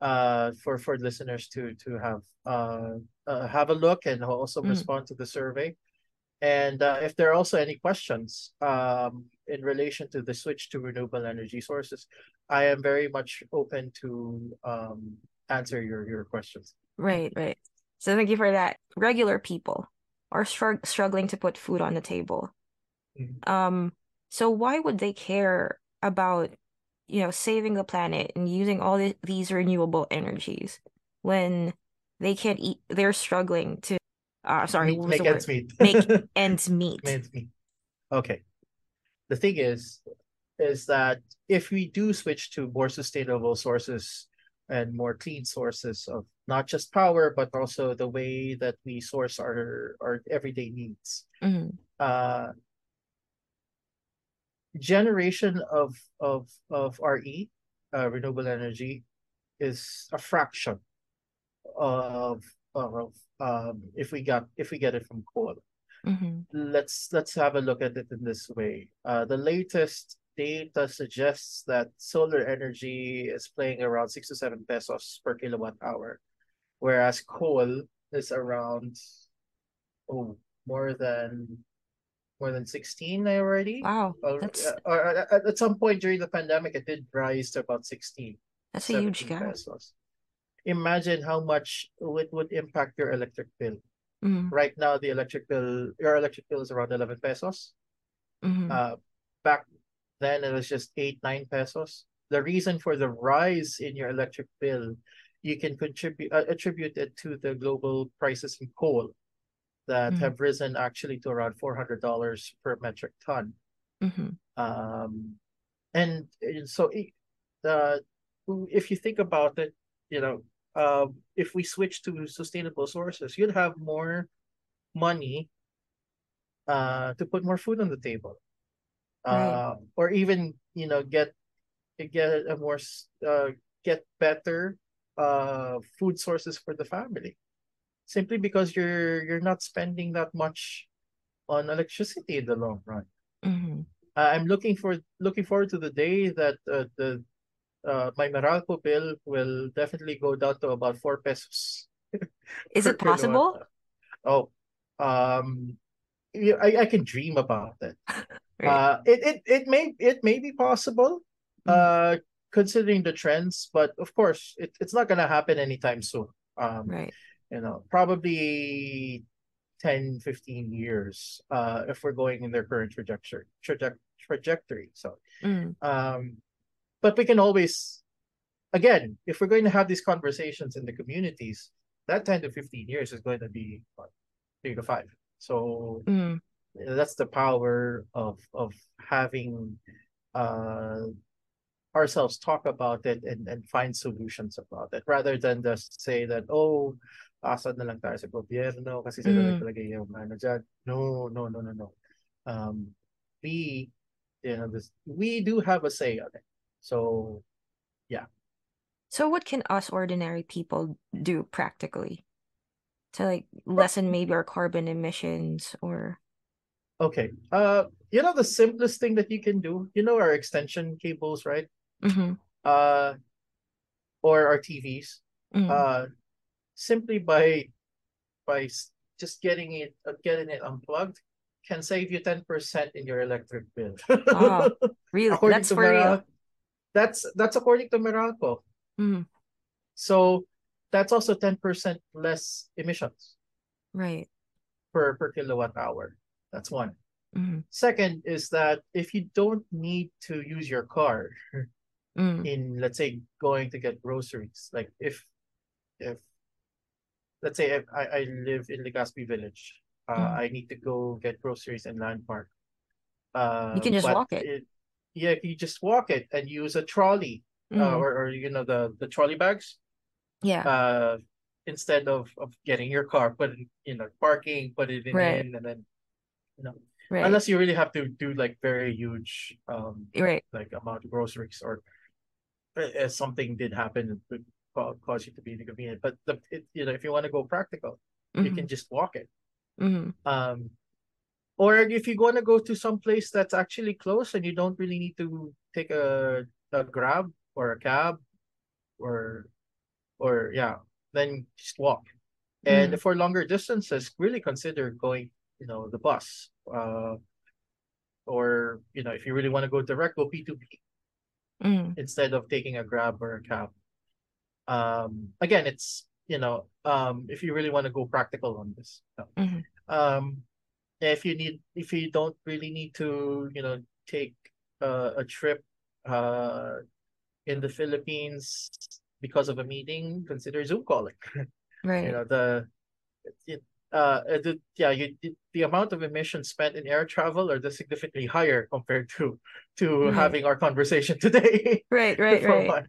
uh, for for listeners to to have uh, uh, have a look and also Mm, respond to the survey. And uh, if there are also any questions um, in relation to the switch to renewable energy sources, I am very much open to um, answer your your questions. right, right. So thank you for that. Regular people are strugg struggling to put food on the table. Mhm. Um, so why would they care about, you know, saving the planet and using all the, these renewable energies when they can't eat? They're struggling to, uh, sorry, Meet, what was make ends meet. <laughs> Make ends meet. Make Ends meet. Okay. The thing is, is that if we do switch to more sustainable sources and more clean sources of not just power, but also the way that we source our, our everyday needs, Mhm, uh, generation of of of RE, uh, renewable energy, is a fraction of of um if we got if we get it from coal. mhm, Let's let's have a look at it in this way. Uh, the latest data suggests that solar energy is playing around six to seven pesos per kilowatt hour, whereas coal is around oh more than more than 16 already. Wow, Or, that's uh, or uh, at, at some point during the pandemic, it did rise to about 16, that's a huge gap. pesos. Imagine how much it would impact your electric bill. Mhm, Right now, the electric bill, your electric bill is around 11 pesos. mhm, Uh, back then, it was just 8, 9 pesos. The reason for the rise in your electric bill, you can contribute uh, attribute it to the global prices in coal that mhm, have risen actually to around $400 per metric ton. mhm, Um, and, and so it- the if you think about it, you know, uh, if we switch to sustainable sources, you'd have more money uh, to put more food on the table, uh, Right. or even you know get get a more uh, get better uh, food sources for the family, simply because you're you're not spending that much on electricity in the long run. Mm-hmm. I'm looking for looking forward to the day that uh, the uh, my Meralco bill will definitely go down to about four pesos <laughs> Is it possible? Oh, um, yeah, I, I can dream about it. <laughs> Right. Uh, it, it it may it may be possible, Mm. uh, considering the trends, but of course, it, it's not gonna happen anytime soon. Um, Right. you know, probably 10, 15 years, uh, if we're going in their current trajectory, traje- trajectory. So, Mm. um, but we can always, again, if we're going to have these conversations in the communities, that 10 to 15 years is going to be what, three to five. So Mm. that's the power of of having uh ourselves talk about it and, and find solutions about it rather than just say that oh asad na lang tayo sa gobyerno kasi sila Mm. nagpalagay yung ano dyan. No, no, no, no, no. Um, we, you know, this, we do have a say on it. So, yeah. So what can us ordinary people do practically to like lessen maybe our carbon emissions or okay. Uh, you know, the simplest thing that you can do, you know, our extension cables, right? Mhm. Uh, or our TVs. Mm. uh simply by by just getting it uh, getting it unplugged can save you 10% in your electric bill. <laughs> Ah, really according that's for real. That's that's according to Meralco. Mhm. So that's also 10% less emissions Right. per per kilowatt hour. That's one. Mhm. Second is that if you don't need to use your car <laughs> Mm. in let's say going to get groceries, like if if let's say if I, I live in Legazpi Village, uh, Mm. I need to go get groceries in Landmark. Uh, You can just but walk it. Yeah, if you just walk it and use a trolley, uh, Mm. or or you know the the trolley bags. Yeah. Uh, instead of of getting your car, put it you know parking, put it in, Right. in and then you know Right. unless you really have to do like very huge um Right. like amount of groceries or uh, something did happen and would cause you to be inconvenient. But the it, you know if you want to go practical, you Mhm. can just walk it. Mhm. Um, or if you want to go to some place that's actually close and you don't really need to take a a grab or a cab or or yeah, then just walk. And Mm. for longer distances, really consider going, you know, the bus. Uh, or you know, if you really want to go direct, go P2P Mm. instead of taking a grab or a cab. Um, again, it's you know, um, if you really want to go practical on this. no. Mhm. Um, if you need, if you don't really need to, you know, take uh, a trip uh, in the Philippines because of a meeting, consider Zoom calling. <laughs> Right. You know, the it, uh, the, yeah, you the amount of emissions spent in air travel are significantly higher compared to to Right. having our conversation <laughs> today. Right. <laughs> Right. Right. one.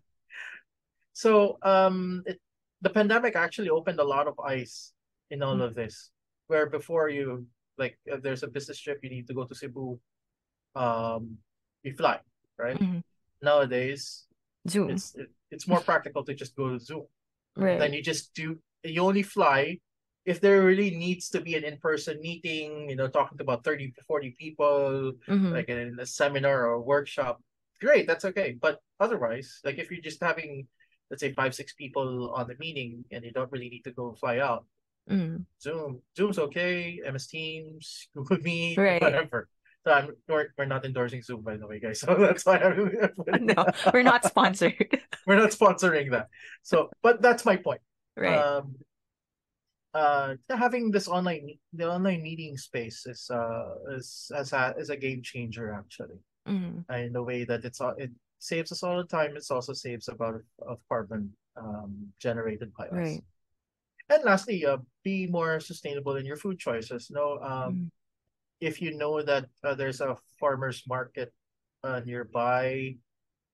So um, it, the pandemic actually opened a lot of eyes in all Mm. of this. Where before you like, if there's a business trip, you need to go to Cebu. Um, you fly, right? Mhm. Nowadays, Zoom. it's it, it's more practical to just go to Zoom. Right. Then you just do you only fly if there really needs to be an in-person meeting, you know, talking to about 30 to 40 people, Mhm. like in a seminar or a workshop, great, that's okay. But otherwise, like if you're just having, let's say, five, six people on the meeting and you don't really need to go fly out, Mm. Zoom, Zoom's okay, MS Teams, Google <laughs> Meet, Right. whatever. So I'm, we're, we're not endorsing Zoom, by the way, guys. <laughs> So that's why I'm <laughs> No, we're not sponsored. we're not sponsoring that. So, but that's my point. Right. Um, uh, having this online, the online meeting space is uh is as a is a game changer actually. Uh, in the way that it's all it saves us all the time. It's also saves a about of carbon um, generated by us. Right. And lastly, uh, be more sustainable in your food choices. No, um, Mm. if you know that uh, there's a farmers market uh, nearby,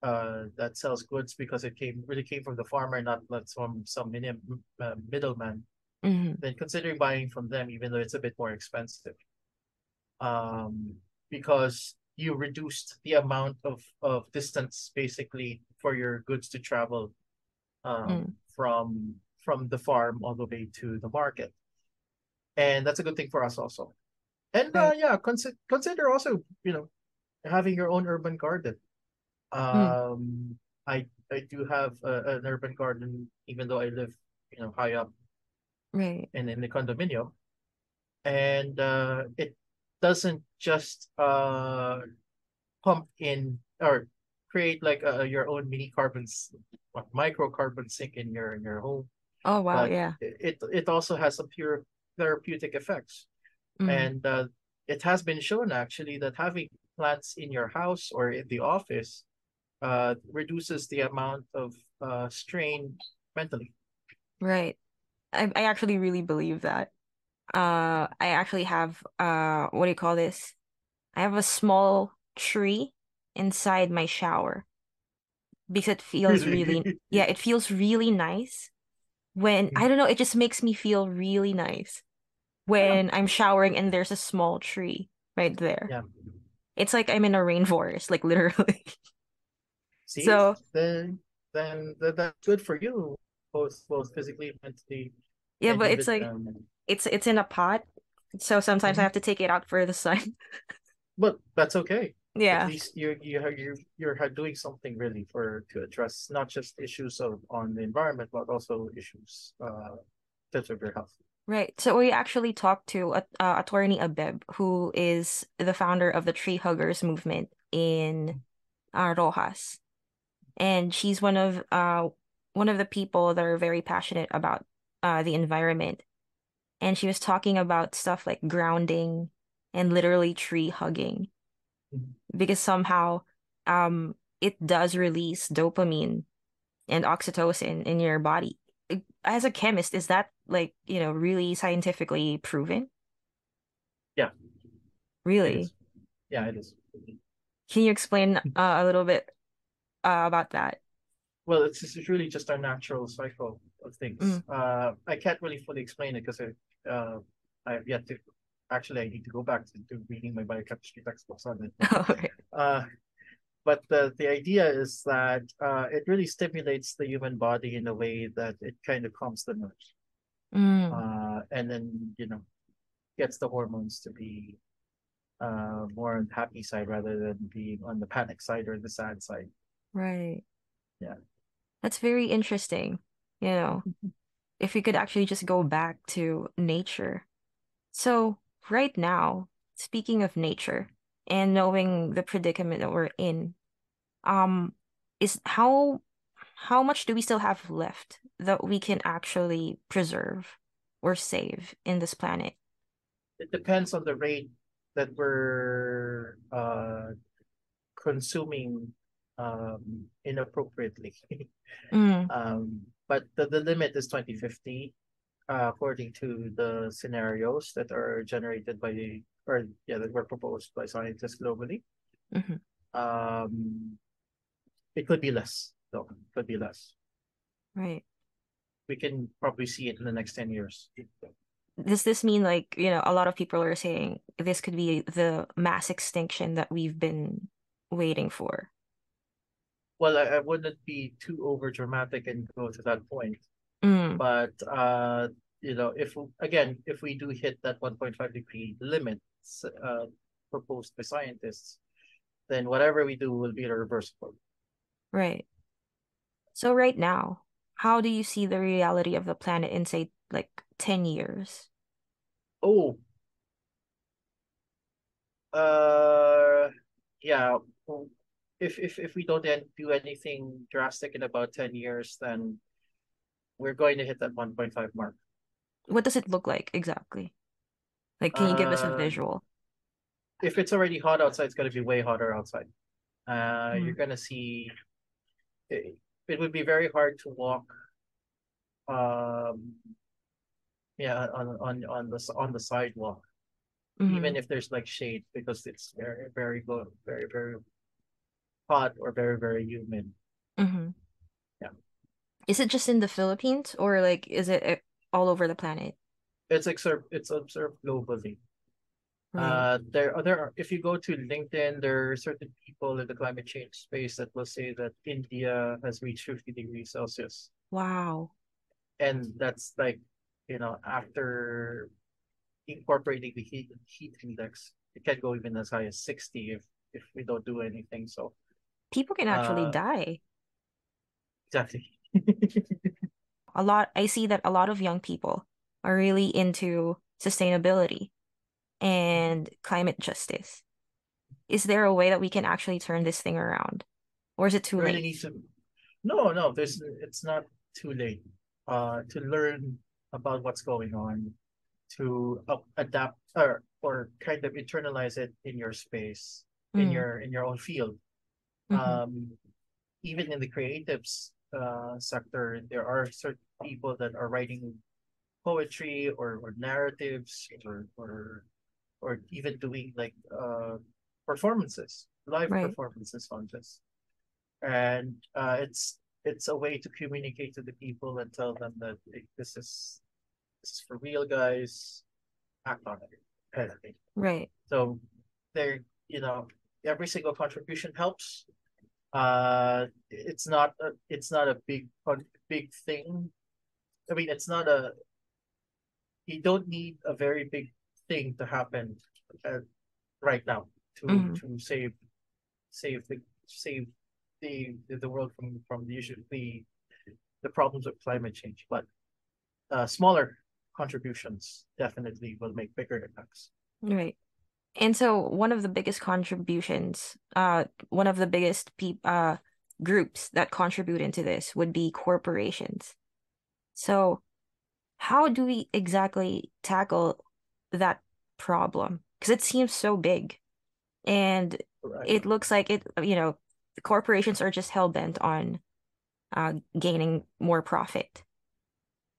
uh, that sells goods because it came really came from the farmer, not not from some minim, uh, middleman, hmm then considering buying from them, even though it's a bit more expensive, um, because you reduced the amount of of distance basically for your goods to travel um, Mm. from from the farm all the way to the market, and that's a good thing for us also. And uh, yeah, consider consider also you know having your own urban garden. Mm. Um, I I do have a, an urban garden, even though I live, you know, high up Right. and in the condominium, and uh, it doesn't just uh pump in or create like a, your own mini carbon, s- what, micro carbon sink in your in your home, Oh, wow. but Yeah. it it also has some pure therapeutic effects, Mm. and uh, it has been shown actually that having plants in your house or in the office uh, reduces the amount of uh, strain mentally. Right. I, I actually really believe that. Uh, I actually have uh, what do you call this? I have a small tree inside my shower because it feels really, Really? <laughs> yeah, it feels really nice when, I don't know, it just makes me feel really nice Yeah, when I'm showering and there's a small tree right there. yeah. It's like I'm in a rainforest, like <laughs> literally. See, So, then then then that's good for you, both both physically, mentally, yeah, and but it's like it's it's in a pot, so sometimes I mhm. have to take it out for the sun. <laughs> But that's okay. At Yeah, least you you you you're doing something really for to address not just issues of on the environment, but also issues uh terms of your health. right. So we actually talked to uh, uh, attorney Abeb, who is the founder of the Tree Huggers movement in uh, Rojas, and she's one of uh one of the people that are very passionate about uh the environment. And she was talking about stuff like grounding and literally tree hugging. Because somehow um it does release dopamine and oxytocin in your body. As a chemist, is that like, you know, really scientifically proven? Yeah, Really? is. Yeah, it is. Can you explain uh, a little bit uh, about that? Well, it's just, it's really just our natural cycle of things. Mm. Uh, I can't really fully explain it because I, uh, I've yet to. Actually, I need to go back to, to reading my biochemistry textbooks on it. But, Okay. uh, but the the idea is that uh, it really stimulates the human body in a way that it kind of calms the nerves, Mm, uh, and then you know gets the hormones to be uh more on the happy side rather than being on the panic side or the sad side. right. Yeah. That's very interesting. You know, if we could actually just go back to nature. So, right now, speaking of nature and knowing the predicament that we're in, um, is how how much do we still have left that we can actually preserve or save in this planet? It depends on the rate that we're uh consuming um inappropriately. <laughs> Mm, Um, but the, the limit is 2050, uh, according to the scenarios that are generated by the, or yeah, that were proposed by scientists globally. mhm. Um, it could be less, though. It could be less. Right. We can probably see it in the next 10 years. Does this mean like, you know, a lot of people are saying this could be the mass extinction that we've been waiting for? Well, I, I wouldn't be too over dramatic and go to that point. Mm, But uh, you know, if again, if we do hit that 1.5 degree limit uh, proposed by scientists, then whatever we do will be irreversible. right. So right now, how do you see the reality of the planet in, say, like 10 years? Oh, uh, yeah. If if if we don't then do anything drastic in about 10 years, then we're going to hit that 1.5 mark. What does it look like exactly? Like, can you give us a Uh, visual? if it's already hot outside, it's going to be way hotter outside. Uh, Mm, you're going to see it, it would be very hard to walk um yeah on on on the on the sidewalk even mhm. if there's like shade because it's very very low very very hot or very, very humid. Mm-hmm. Is it just in the Philippines or like is it uh, all over the planet? It's observed it's observed globally. Right. Uh, there are there are, if you go to LinkedIn, there are certain people in the climate change space that will say that India has reached 50 degrees Celsius. Wow. And that's like, you know, after incorporating the heat heat index, it can go even as high as 60 if if we don't do anything. So People can actually uh die. exactly. <laughs> A lot, I see that a lot of young people are really into sustainability and climate justice. Is there a way that we can actually turn this thing around? Or is it too really late? to no, no, there's it's not too late uh to learn about what's going on, to uh, adapt or or kind of internalize it in your space, in Mm, your in your own field. mhm, Um, even in the creatives uh sector, there are certain people that are writing poetry or, or narratives or or or even doing like uh performances, live Right, performances on this. And uh it's it's a way to communicate to the people and tell them that hey, this is this is for real guys, act on it, kind of thing. right. So they're you know, every single contribution helps. Uh it's not a, it's not a big big thing. I mean, it's not a you don't need a very big thing to happen uh, right now to hmm to save save the save the the, the world from from the issue the the problems of climate change. But uh, smaller contributions definitely will make bigger impacts. Right. And so one of the biggest contributions, uh, one of the biggest peop uh groups that contribute into this would be corporations. So how do we exactly tackle that problem? Because it seems so big, and Right. it looks like it, you know, corporations are just hell bent on uh gaining more profit.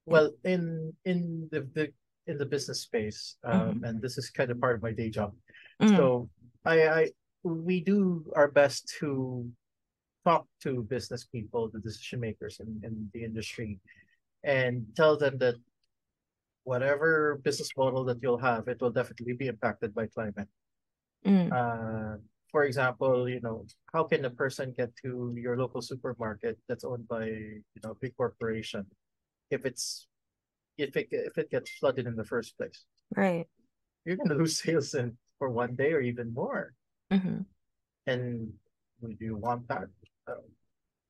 Well, in in the, the in the business space, um, mhm, and this is kind of part of my day job. Mm, So I, I we do our best to talk to business people, the decision makers in, in the industry, and tell them that whatever business model that you'll have, it will definitely be impacted by climate. mm, Uh, for example, you know, how can a person get to your local supermarket that's owned by, you know, a big corporation if it's if it if it gets flooded in the first place? right. You're gonna lose sales in for one day or even more. hmm And would you want that? Uh,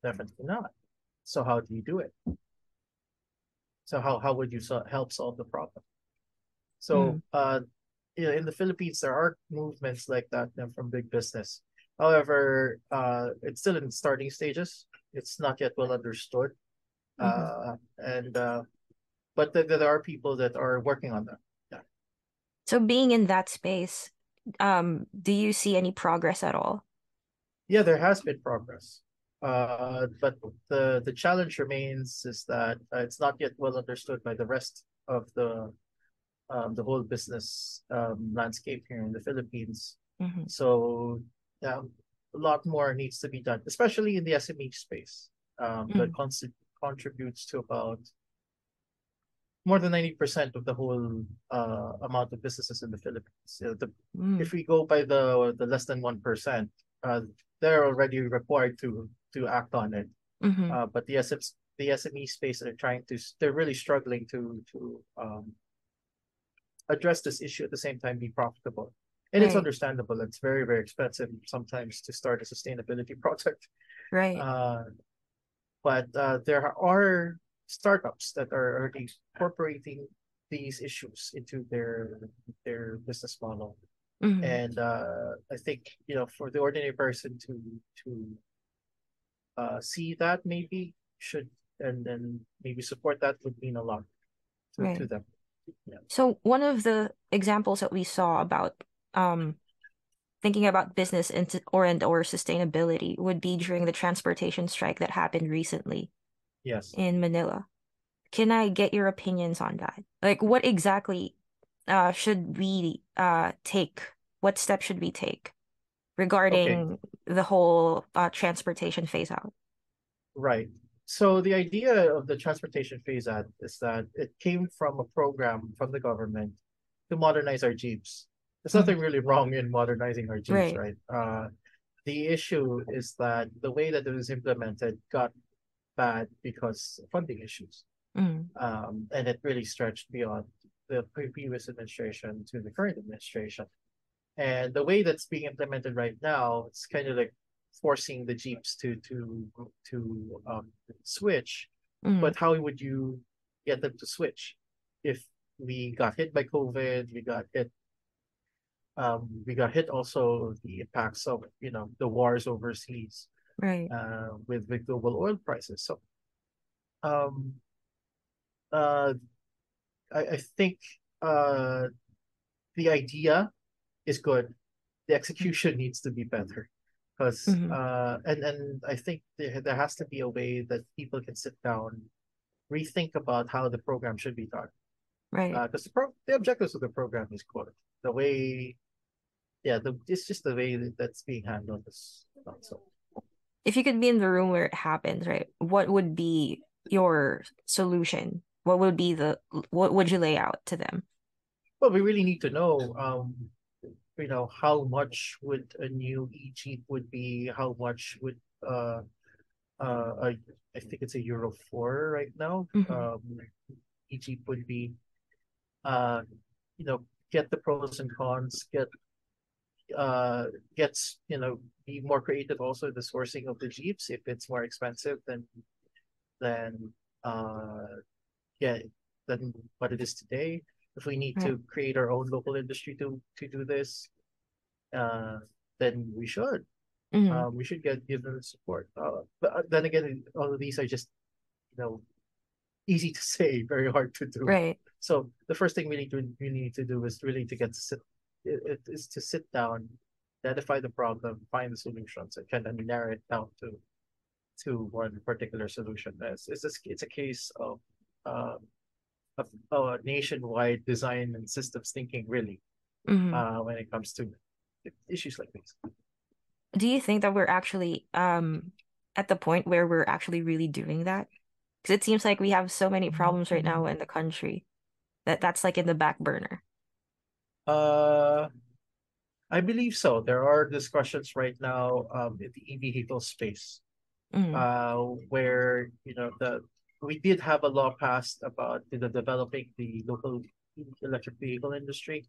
definitely not. So how do you do it? So how how would you so help solve the problem? So Mm, uh you know, in the Philippines there are movements like that from big business. However, uh it's still in starting stages. It's not yet well understood. hmm Uh and uh but th- there are people that are working on that. Yeah. So being in that space, um, do you see any progress at all? Yeah, there has been progress. Uh, but the the challenge remains is that uh, it's not yet well understood by the rest of the um, the whole business um, landscape here in the Philippines. hmm So um, a lot more needs to be done, especially in the SME space. Um, that Mm, consti- contributes to about more than 90% of the whole uh, amount of businesses in the Philippines. Uh, the mm, if we go by the the less than one percent, uh, they're already required to to act on it. hmm Uh, but the SMs, the SME space are trying to, they're really struggling to to um address this issue at the same time be profitable. And it's understandable. It's very very expensive sometimes to start a sustainability <laughs> project. right, Uh, but uh, there are startups that are already incorporating these issues into their their business model. hmm And uh, I think, you know, for the ordinary person to to uh, see that maybe should and then maybe support that would mean a lot to, to them. Yeah. So one of the examples that we saw about um thinking about business and or and or sustainability would be during the transportation strike that happened recently Yes. in Manila. Can I get your opinions on that? Like what exactly uh should we uh take? What steps should we take Okay. regarding the whole uh, transportation phase out. Right. So the idea of the transportation phase out is that it came from a program from the government to modernize our jeeps. There's nothing really wrong in modernizing our jeeps, Right. right? Uh, the issue is that the way that it was implemented got bad because of funding issues. Mm, Um, and it really stretched beyond the previous administration to the current administration. And the way that's being implemented right now, it's kind of like forcing the Jeeps to to to um switch. mm, But how would you get them to switch if we got hit by COVID, we got hit um we got hit also the impacts of you know the wars overseas right. uh, with the global oil prices. So, um, uh, I, I think uh, the idea is good. The execution needs to be better, because Mhm. uh, and and I think there there has to be a way that people can sit down, rethink about how the program should be done. Right. Because the pro the objectives of the program is good. The way, yeah, the it's just the way that that's being handled is not so. If you could be in the room where it happens, right? What would be your solution? What would be the what would you lay out to them? Well, we really need to know, um, you know, how much would a new e-Jeep would be, how much would uh uh I I think it's a Euro 4 right now. Mhm. Um e-Jeep would be uh you know, get the pros and cons, get uh gets, you know, be more creative also the sourcing of the Jeeps if it's more expensive than than uh yeah, than what it is today if we need to create our own local industry to to do this, uh, then we should. Mhm. Um, we should get given support. Uh, but uh, then again, all of these are just, you know, easy to <laughs> say, very hard to do. Right. So the first thing we need to we need to do is really to get to sit, it, it is to sit down, identify the problem, find the solutions, and kind of narrow it down to to one particular solution. It's it's a, it's a case of um of, of nationwide design and systems thinking really Mhm. uh when it comes to issues like these. Do you think that we're actually um at the point where we're actually really doing that? Because it seems like we have so many problems right now in the country that that's like in the back burner. Uh, I believe so. There are discussions right now um in the e-vehicle space Mm, uh where you know the we did have a law passed about the developing the local electric vehicle industry.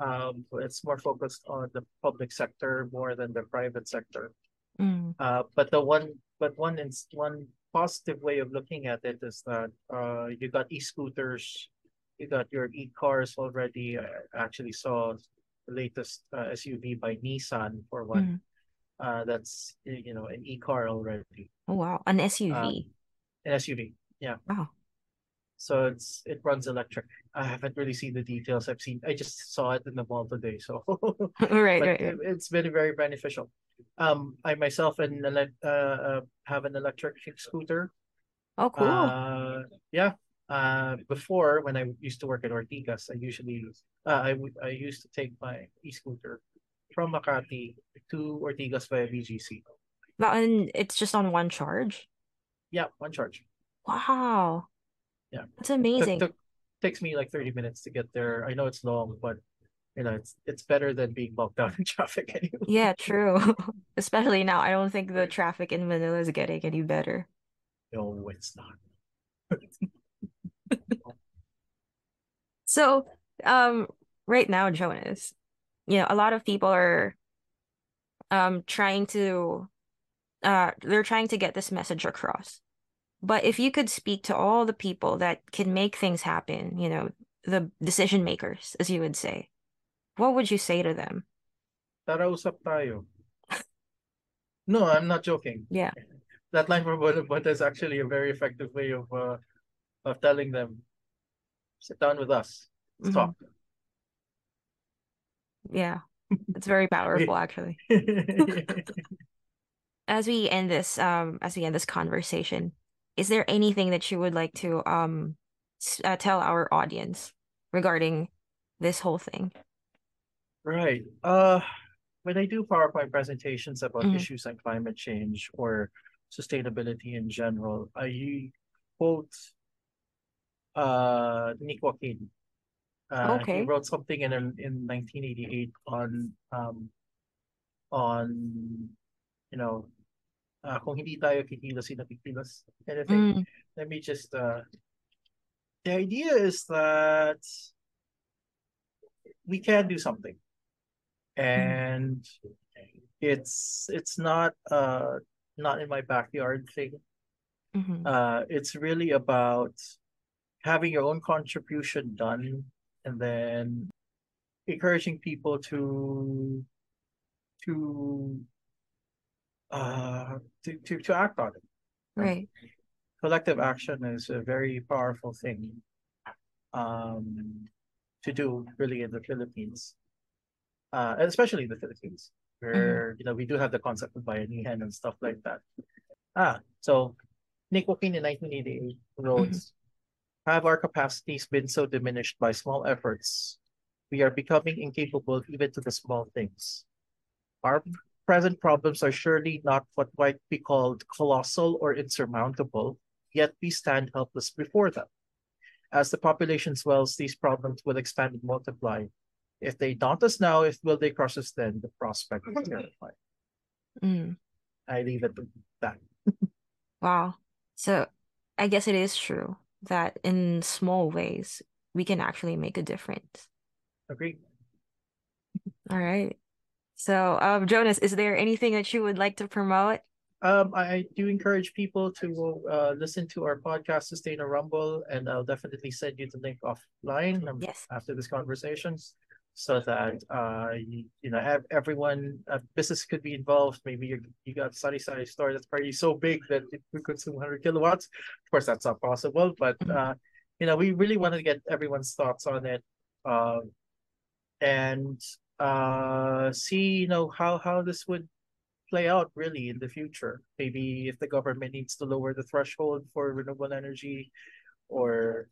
Um, it's more focused on the public sector more than the private sector. mm, Uh, but the one, but one one positive way of looking at it is that uh, you got e-scooters, you got your e-cars already. I actually saw the latest uh, SUV by Nissan for one. mm. Uh, that's you know an e-car already, Oh wow, an SUV. an SUV. Yeah. Wow. So it's it runs electric. I haven't really seen the details. I've seen I just saw it in the mall today. So <laughs> Right, right, right. it, it's been very beneficial. Um, I myself an elec uh, uh have an electric scooter. Oh, cool. Uh, yeah. Uh, before when I used to work at Ortigas, I usually uh, I would I used to take my e-scooter from Makati to Ortigas via BGC. Now, and it's just on one charge. Yeah, one charge. Wow. Yeah. That's Took, amazing. took takes me like 30 minutes to get there. I know it's long, but you know, it's it's better than being bogged down in <laughs> traffic anyway. Yeah, true. <laughs> Especially now, I don't think the traffic in Manila is getting any better. No, it's not. So, um, right now, Jonas, you know, a lot of people are um trying to uh they're trying to get this message across. But if you could speak to all the people that can make things happen, you know, the decision makers, as you would say, what would you say to them? Tara, usap tayo. No, I'm not joking. Yeah. That line from Bonabonta is actually a very effective way of uh, of telling them, sit down with us, let's Mhm. talk. Yeah. It's very powerful, <laughs> actually. <laughs> As we end this, um, as we end this conversation, is there anything that you would like to um uh, tell our audience regarding this whole thing? Right. Uh, when I do PowerPoint presentations about Mhm. issues like climate change or sustainability in general, I quote uh Nick Joaquin. Uh, Okay. he wrote something in in 1988 on um on you know uh, kung hindi tayo kikilos, sino kikilos? And I think Mm, let me just uh the idea is that we can do something and it's it's not uh not in my backyard thing mhm. uh it's really about having your own contribution done and then encouraging people to to uh to to, to act on it Right. collective action is a very powerful thing um, to do really in the Philippines, uh, and especially in the Philippines, where you know we do have the concept of bayanihan and stuff like that. Ah, so Nick Joaquin in 1988 wrote, "Have our capacities been so diminished by small efforts, we are becoming incapable even to the small things. Our present problems are surely not what might be called colossal or insurmountable, yet we stand helpless before them. As the population swells, these problems will expand and multiply. If they daunt us now, if will they crush us then? The prospect is <laughs> terrifying. Mm. I leave it at that. <laughs> Wow. So I guess it is true that in small ways we can actually make a difference. Agree. All right. So, um, Jonas, is there anything that you would like to promote? Um, I, I do encourage people to uh, listen to our podcast, Sustainarumble, and I'll definitely send you the link offline um, Yes. after this conversation so that uh, you, you know have everyone uh, business could be involved. Maybe you you got sunny side store that's probably so big that it could consume 100 kilowatts. Of course, that's not possible, but Mhm. uh, you know we really want to get everyone's thoughts on it, um, and uh, see you know how how this would play out really in the future. Maybe if the government needs to lower the threshold for renewable energy or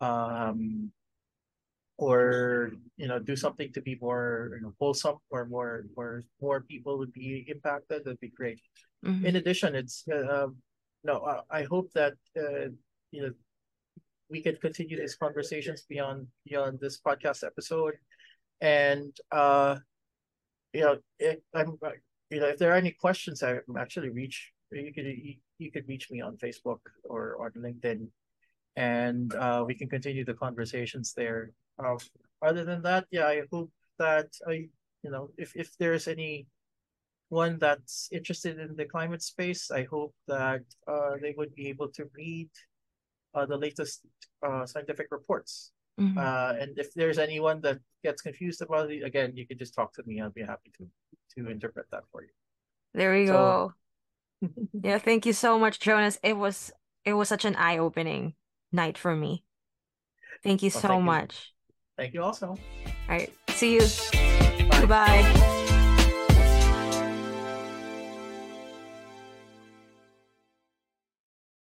um or you know do something to be more you know wholesome or more more more people would be impacted that'd be great. Mhm. in addition it's uh, um, no uh, i hope that uh, you know we can continue these conversations beyond beyond this podcast episode. And uh you know if i'm uh, you know if there are any questions i actually reach you could you, you could reach me on facebook or on linkedin. And uh we can continue the conversations there uh, other than that yeah i hope that i you know if if there's any one that's interested in the climate space i hope that uh they would be able to read uh, the latest uh, scientific reports Mhm. uh, and if there's anyone that gets confused about it, again, you can just talk to me. I'll be happy to to interpret that for you. There we So- go. <laughs> Yeah, thank you so much, Jonas. It was it was such an eye-opening night for me. Thank you Well, so thank you. Thank you also. All right. See you. Bye. Goodbye.